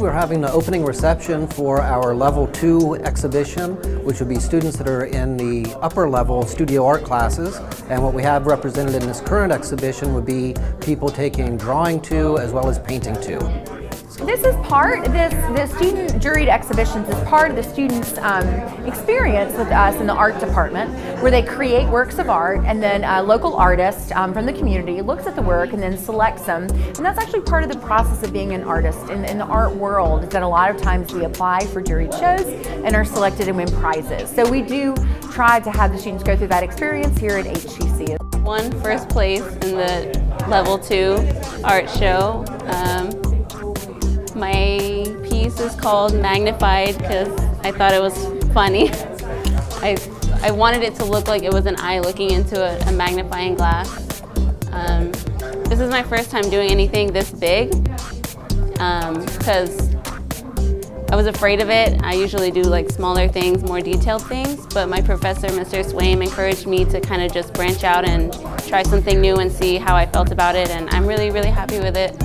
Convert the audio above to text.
we're having the opening reception for our level two exhibition, which would be students that are in the upper level studio art classes. And what we have represented in this current exhibition would be people taking drawing two as well as painting two. This is part, this, the student juried exhibitions is part of the students' um, experience with us in the art department, where they create works of art and then a local artist um, from the community looks at the work and then selects them. And that's actually part of the process of being an artist in, in the art world, is that a lot of times we apply for juried shows and are selected and win prizes. So we do try to have the students go through that experience here at HCC. Won first place in the level two art show. Um, my piece is called Magnified because I thought it was funny. I, I wanted it to look like it was an eye looking into a, a magnifying glass. Um, this is my first time doing anything this big because um, I was afraid of it. I usually do like smaller things, more detailed things, but my professor, Mr. Swaim, encouraged me to kind of just branch out and try something new and see how I felt about it, and I'm really, really happy with it.